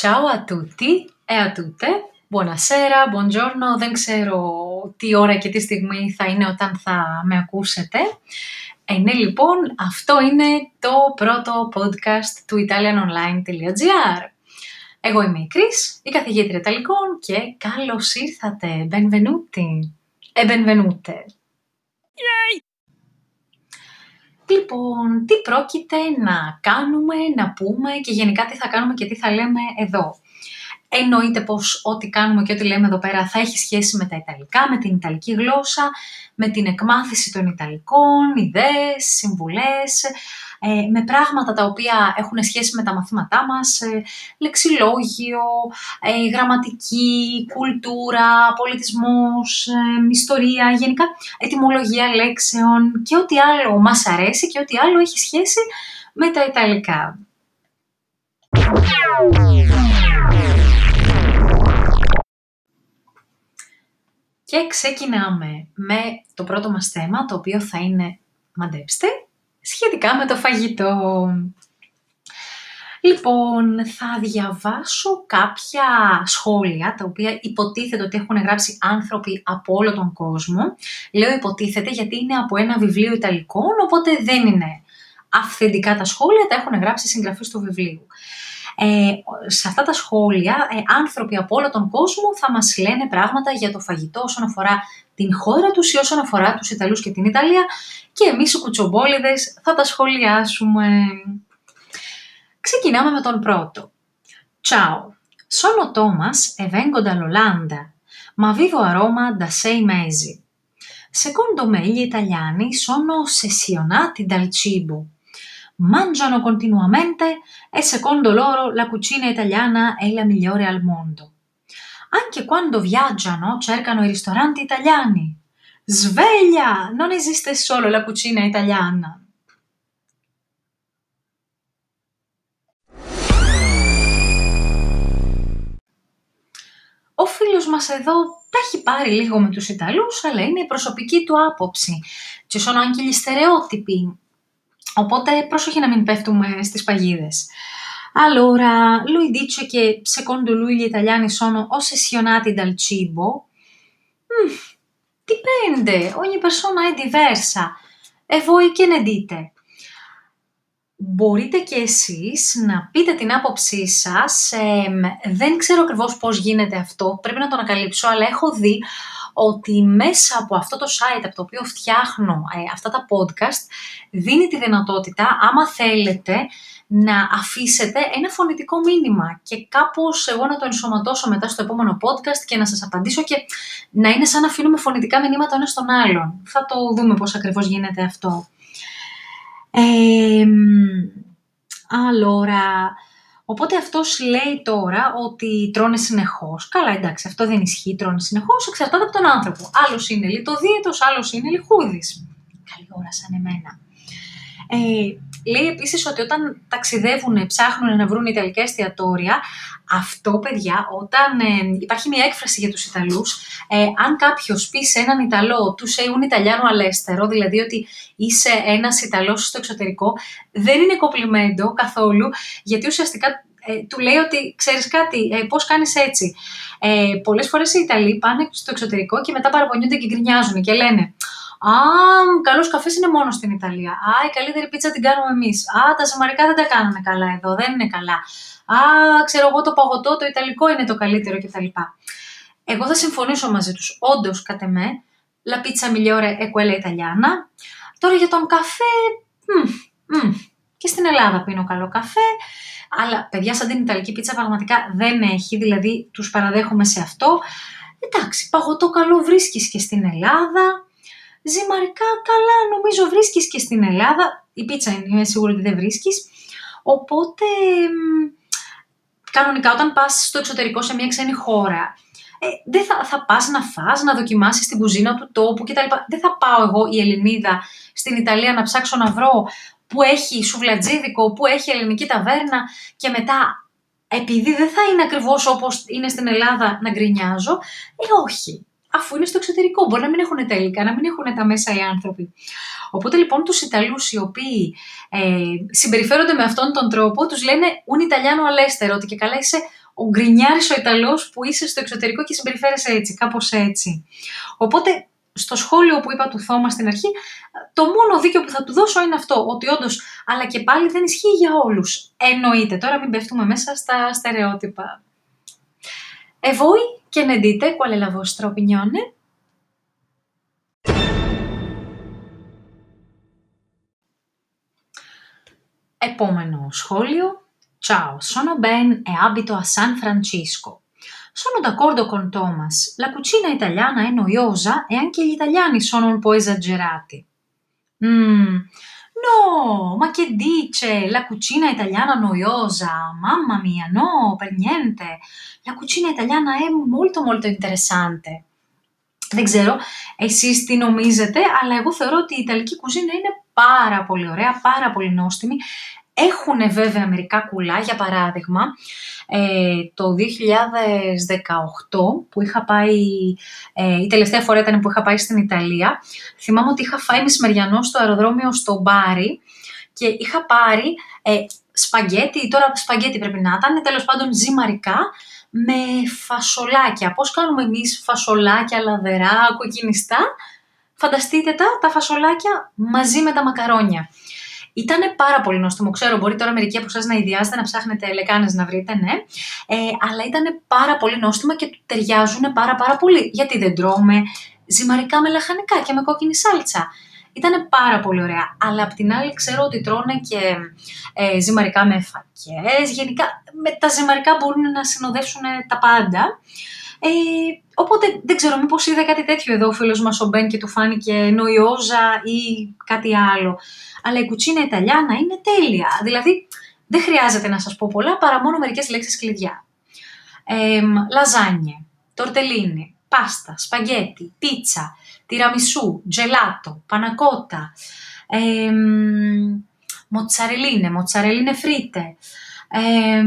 Ciao a tutti e a tutte. Buonasera, buongiorno. Δεν ξέρω τι ώρα και τι στιγμή θα είναι όταν θα με ακούσετε. Ε, ναι, λοιπόν, αυτό είναι το πρώτο podcast του italianonline.gr. Εγώ είμαι η Κρίς, η καθηγήτρια Ιταλικών και καλώς ήρθατε. Benvenuti. E benvenute. Yay! Λοιπόν, τι πρόκειται να κάνουμε, να πούμε και γενικά τι θα κάνουμε και τι θα λέμε εδώ. Εννοείται πως ό,τι κάνουμε και ό,τι λέμε εδώ πέρα θα έχει σχέση με τα Ιταλικά, με την Ιταλική γλώσσα, με την εκμάθηση των Ιταλικών, ιδέες, συμβουλές, ε, με πράγματα τα οποία έχουν σχέση με τα μαθήματά μας, ε, λεξιλόγιο, ε, γραμματική, κουλτούρα, πολιτισμός, ιστορία, γενικά ετυμολογία λέξεων και ό,τι άλλο μας αρέσει και ό,τι άλλο έχει σχέση με τα Ιταλικά. Και ξεκινάμε με το πρώτο μας θέμα, το οποίο θα είναι, μαντέψτε, σχετικά με το φαγητό. Λοιπόν, θα διαβάσω κάποια σχόλια, τα οποία υποτίθεται ότι έχουν γράψει άνθρωποι από όλο τον κόσμο. Λέω υποτίθεται γιατί είναι από ένα βιβλίο Ιταλικών, οπότε δεν είναι αυθεντικά τα σχόλια, τα έχουν γράψει συγγραφείς του βιβλίου. Ε, σε αυτά τα σχόλια, ε, άνθρωποι από όλο τον κόσμο θα μας λένε πράγματα για το φαγητό όσον αφορά την χώρα τους ή όσον αφορά τους Ιταλούς και την Ιταλία και εμείς οι κουτσομπόλιδες θα τα σχολιάσουμε. Ξεκινάμε με τον πρώτο. Ciao, sono Thomas e vengo dall'Olanda, ma vivo a Roma da sei mesi. Secondo me gli italiani sono ossessionati dal cibo. Mangiano continuamente e secondo loro la cucina italiana è la migliore al mondo. Anche quando viaggiano cercano i ristoranti italiani. Sveglia! Non esiste solo la cucina italiana. Ο φίλος μας εδώ τα έχει πάρει λίγο με τους Ιταλούς, αλλά είναι η προσωπική του άποψη. Και sono anche gli stereotipi. Οπότε πρόσοχη να μην πέφτουμε στις παγίδες. Allora, lui dice che secondo lui gli italiani sono ossessionati dal cibo. Mm, dipende, ogni persona è diversa. E voi che ne dite? Μπορείτε και εσείς να πείτε την άποψή σας. δεν ξέρω ακριβώς πώς γίνεται αυτό, πρέπει να το ανακαλύψω, αλλά έχω δει ότι μέσα από αυτό το site από το οποίο φτιάχνω ε, αυτά τα podcast δίνει τη δυνατότητα, άμα θέλετε, να αφήσετε ένα φωνητικό μήνυμα και κάπως εγώ να το ενσωματώσω μετά στο επόμενο podcast και να σας απαντήσω και να είναι σαν να αφήνουμε φωνητικά μηνύματα ένας στον άλλον. Θα το δούμε πώς ακριβώς γίνεται αυτό. Ε, allora, οπότε αυτός λέει τώρα ότι τρώνε συνεχώς. Καλά εντάξει, αυτό δεν ισχύει, τρώνε συνεχώς, εξαρτάται από τον άνθρωπο. Άλλος είναι λιτοδίαιτος, άλλος είναι λιχούδης. Καλή ώρα σαν εμένα. Ε, Λέει επίσης ότι όταν ταξιδεύουν, ψάχνουν να βρουν Ιταλικά εστιατόρια, αυτό παιδιά, όταν ε, υπάρχει μια έκφραση για τους Ιταλούς, ε, αν κάποιος πει σε έναν Ιταλό, του sei un Italiano all'estero, δηλαδή ότι είσαι ένας Ιταλός στο εξωτερικό, δεν είναι κοπλιμέντο καθόλου, γιατί ουσιαστικά ε, του λέει ότι ξέρεις κάτι, ε, πώς κάνεις έτσι; Ε, πολλές φορές οι Ιταλοί πάνε στο εξωτερικό και μετά παραπονιούνται και γκρινιάζουν και λένε Α, καλός καφές είναι μόνος στην Ιταλία. Α, η καλύτερη πίτσα την κάνουμε εμείς. Α, τα σαμαρικά δεν τα κάνουμε καλά εδώ, δεν είναι καλά. Α, ξέρω εγώ το παγωτό, το Ιταλικό είναι το καλύτερο κτλ. Εγώ θα συμφωνήσω μαζί τους. Όντως, κατ' εμέ, la pizza migliore è quella italiana. Τώρα για τον καφέ, μ, μ, και στην Ελλάδα πίνω καλό καφέ, αλλά παιδιά σαν την Ιταλική πίτσα πραγματικά δεν έχει, δηλαδή τους παραδέχομαι σε αυτό. Εντάξει, παγωτό καλό βρίσκεις και στην Ελλάδα, ζυμαρικά καλά νομίζω βρίσκεις και στην Ελλάδα. Η πίτσα είναι, είμαι σίγουρη ότι δεν βρίσκεις. Οπότε, κανονικά όταν πας στο εξωτερικό σε μια ξένη χώρα, ε, δεν θα, θα πας να φας, να δοκιμάσεις την κουζίνα του τόπου κτλ. Δεν θα πάω εγώ η Ελληνίδα στην Ιταλία να ψάξω να βρω που έχει σουβλατζίδικο, που έχει ελληνική ταβέρνα και μετά επειδή δεν θα είναι ακριβώς όπως είναι στην Ελλάδα να γκρινιάζω, ε όχι αφού είναι στο εξωτερικό. Μπορεί να μην έχουν τελικά, να μην έχουν τα μέσα οι άνθρωποι. Οπότε λοιπόν τους Ιταλούς οι οποίοι ε, συμπεριφέρονται με αυτόν τον τρόπο, τους λένε Un Italiano all'estero, ότι και καλά είσαι ο γκρινιάρης ο Ιταλός που είσαι στο εξωτερικό και συμπεριφέρεσαι έτσι, κάπως έτσι. Οπότε στο σχόλιο που είπα του Θώμα στην αρχή, το μόνο δίκαιο που θα του δώσω είναι αυτό, ότι όντως, αλλά και πάλι δεν ισχύει για όλους. Εννοείται, τώρα μην πέφτουμε μέσα στα στερεότυπα. E voi che ne dite? Qual è la vostra opinione? Επόμενο σχόλιο. Ciao, sono Ben e abito a San Francisco. Sono d'accordo con Thomas, la cucina italiana è noiosa e anche gli italiani sono un po' esagerati. Mm, no, ma che dice? La cucina italiana noiosa? Mamma mia, no, per niente. La cucina italiana è molto molto interessante. Δεν ξέρω εσείς τι νομίζετε, αλλά εγώ θεωρώ ότι η Ιταλική κουζίνα είναι πάρα πολύ ωραία, πάρα πολύ νόστιμη. Έχουν βέβαια μερικά κουλά, για παράδειγμα, ε, το 2018 που είχα πάει, ε, η τελευταία φορά ήταν που είχα πάει στην Ιταλία, θυμάμαι ότι είχα φάει μεσημεριανό στο αεροδρόμιο στο Μπάρι και είχα πάρει ε, σπαγγέτι, τώρα σπαγγέτι πρέπει να ήταν, τέλος πάντων ζυμαρικά, με φασολάκια. Πώς κάνουμε εμείς φασολάκια λαδερά, κοκκινιστά, φανταστείτε τα, τα φασολάκια μαζί με τα μακαρόνια. Ήταν πάρα πολύ νόστιμο. Ξέρω, μπορεί τώρα μερικοί από εσάς να ιδιάζετε, να ψάχνετε λεκάνες να βρείτε, ναι. Ε, αλλά ήταν πάρα πολύ νόστιμα και του ταιριάζουν πάρα πάρα πολύ. Γιατί δεν τρώμε ζυμαρικά με λαχανικά και με κόκκινη σάλτσα. Ήταν πάρα πολύ ωραία. Αλλά απ' την άλλη ξέρω ότι τρώνε και ε, ζυμαρικά με φακές. Γενικά με τα ζυμαρικά μπορούν να συνοδεύσουν τα πάντα. Ε, οπότε δεν ξέρω μήπως είδε κάτι τέτοιο εδώ ο φίλος μας ο Μπεν και του φάνηκε νοϊόζα ή κάτι άλλο αλλά η κουτσίνα Ιταλιάνα είναι τέλεια. Δηλαδή, δεν χρειάζεται να σας πω πολλά, παρά μόνο μερικές λέξεις κλειδιά. Ε, λαζάνιε, τορτελίνι, πάστα, σπαγγέτι, πίτσα, τυραμισού, τζελάτο, πανακότα, ε, μοτσαρελίνε, μοτσαρελίνε φρίτε, ε,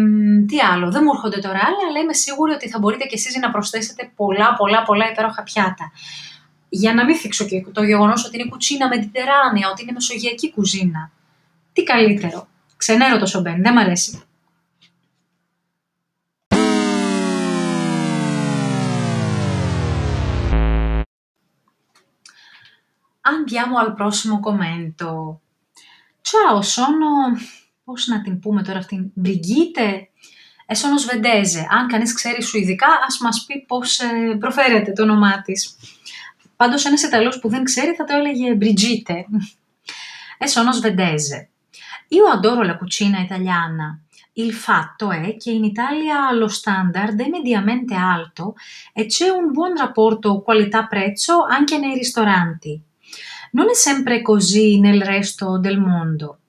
τι άλλο, δεν μου έρχονται τώρα άλλα, αλλά είμαι σίγουρη ότι θα μπορείτε κι εσείς να προσθέσετε πολλά, πολλά, πολλά υπέροχα πιάτα για να μην θίξω και το γεγονός ότι είναι κουτσίνα τεράνια, ότι είναι μεσογειακή κουζίνα. Τι καλύτερο. Ξενέρω το σομπέν, δεν μ' αρέσει. Andiamo al prossimo commento. Ciao, sono... Πώς να την πούμε τώρα αυτήν, Μπριγκίτε, ε, sono svedese. Αν κανείς ξέρει σου ειδικά, ας μας πει πώς ε, προφέρεται το όνομά της. Πάντω ένα Ιταλό που δεν ξέρει θα το έλεγε Brigitte. E sono svedese. Io adoro la cucina italiana. Il fatto è che in Italia lo standard è mediamente alto e c'è un buon rapporto qualità-prezzo anche nei ristoranti. Non è sempre così nel resto del mondo.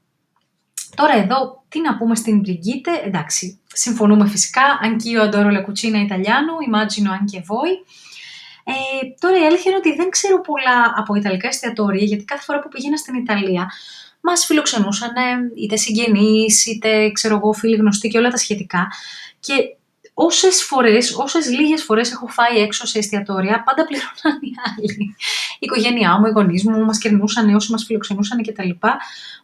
Τώρα εδώ τι να πούμε στην Brigitte, εντάξει, συμφωνούμε φυσικά, anch'io adoro la cucina italiana, immagino anche voi. Ε, τώρα η αλήθεια είναι ότι δεν ξέρω πολλά από Ιταλικά εστιατόρια, γιατί κάθε φορά που πήγαινα στην Ιταλία μας φιλοξενούσαν είτε συγγενείς, είτε ξέρω εγώ, φίλοι γνωστοί και όλα τα σχετικά. Και όσες φορές, όσες λίγες φορές έχω φάει έξω σε εστιατόρια, πάντα πληρώναν οι άλλοι. Η οικογένειά μου, οι γονείς μου, μας κερνούσαν όσοι μας φιλοξενούσαν κτλ.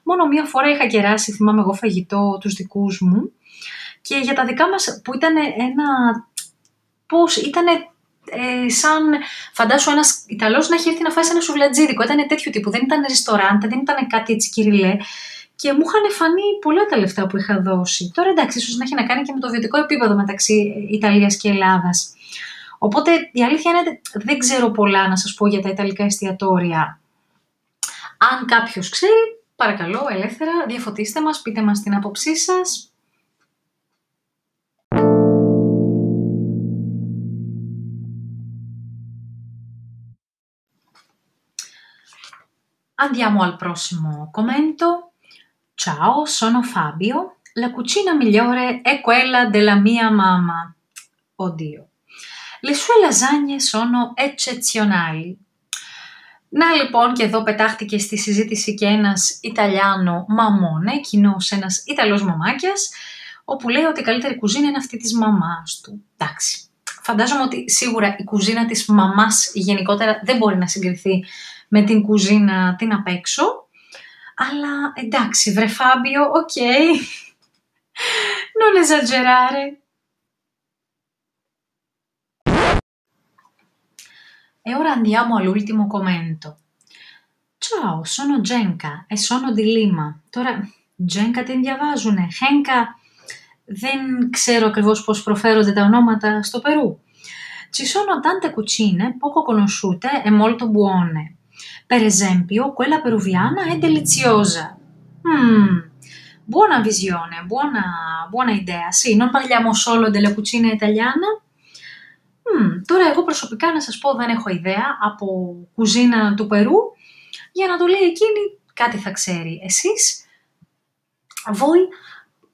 Μόνο μία φορά είχα κεράσει, θυμάμαι εγώ, φαγητό τους δικούς μου. Και για τα δικά μας που ήταν ένα. Πώς ήταν ε, σαν φαντάσου ένας Ιταλός να έχει έρθει να φάει ένα σουβλατζίδικο. Ήταν τέτοιο τύπου. Δεν ήταν ρεστοράντε, δεν ήταν κάτι έτσι κυριλέ. Και μου είχαν φανεί πολλά τα λεφτά που είχα δώσει. Τώρα εντάξει, ίσως να έχει να κάνει και με το βιωτικό επίπεδο μεταξύ Ιταλίας και Ελλάδας. Οπότε η αλήθεια είναι δεν ξέρω πολλά να σας πω για τα Ιταλικά εστιατόρια. Αν κάποιος ξέρει, παρακαλώ ελεύθερα διαφωτίστε μας, πείτε μας την άποψή σας. Andiamo al prossimo commento. Ciao, sono Fabio. La cucina migliore è quella della mia mamma. Oddio. Le sue lasagne sono eccezionali. Να λοιπόν και εδώ πετάχτηκε στη συζήτηση και ένας Ιταλιάνο μαμόνε, κοινό ένας Ιταλός μαμάκιας, όπου λέει ότι η καλύτερη κουζίνα είναι αυτή της μαμάς του. Εντάξει, φαντάζομαι ότι σίγουρα η κουζίνα της μαμάς γενικότερα δεν μπορεί να συγκριθεί με την κουζίνα την απ' έξω. Αλλά εντάξει βρε Φάμπιο, οκ. Okay. non esagerare. E ora andiamo all'ultimo commento. Ciao, sono Genka e sono di Lima. Τώρα, Genka ti διαβάζουνε. Χένκα, non ξέρω ακριβώ πώς προφέρονται τα ονόματα στο Perù. Ci sono tante cucine poco conosciute e molto buone. Per esempio, quella peruviana è deliziosa. Mm, buona visione, buona, buona idea. Sì, non parliamo solo della cucina italiana. Mm, τώρα εγώ προσωπικά να σας πω δεν έχω ιδέα από κουζίνα του Περού. Για να το λέει εκείνη κάτι θα ξέρει. Εσείς, voi,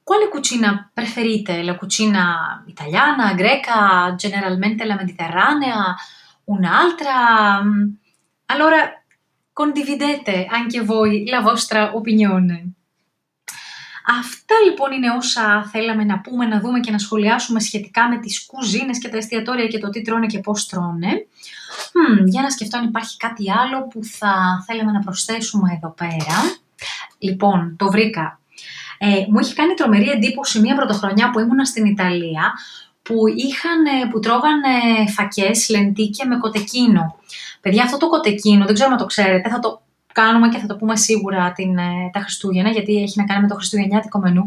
quale cucina preferite? La cucina italiana, greca, generalmente la mediterranea, un'altra? Allora, condividete anche voi la vostra opinione. Αυτά λοιπόν είναι όσα θέλαμε να πούμε, να δούμε και να σχολιάσουμε σχετικά με τις κουζίνες και τα εστιατόρια και το τι τρώνε και πώς τρώνε. για να σκεφτώ αν υπάρχει κάτι άλλο που θα θέλαμε να προσθέσουμε εδώ πέρα. Λοιπόν, το βρήκα. Ε, μου είχε κάνει τρομερή εντύπωση μία πρωτοχρονιά που ήμουνα στην Ιταλία, που, είχαν, που τρώγανε φακές, λεντίκια με κοτεκίνο. Παιδιά, αυτό το κοτεκίνο, δεν ξέρω αν το ξέρετε, θα το κάνουμε και θα το πούμε σίγουρα την, ε, τα Χριστούγεννα, γιατί έχει να κάνει με το Χριστουγεννιάτικο μενού.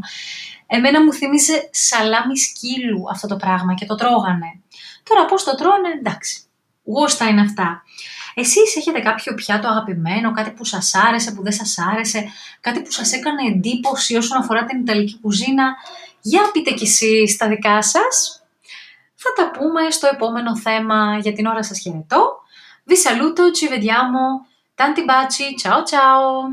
Εμένα μου θυμίσε σαλάμι σκύλου αυτό το πράγμα και το τρώγανε. Τώρα πώς το τρώνε, εντάξει, γούστα είναι αυτά. Εσείς έχετε κάποιο πιάτο αγαπημένο, κάτι που σας άρεσε, που δεν σας άρεσε, κάτι που σας έκανε εντύπωση όσον αφορά την Ιταλική κουζίνα; Για πείτε κι εσείς τα δικά σας. Θα τα πούμε στο επόμενο θέμα. Για την ώρα σας χαιρετώ. Vi saluto, ci vediamo Tanti baci, ciao ciao!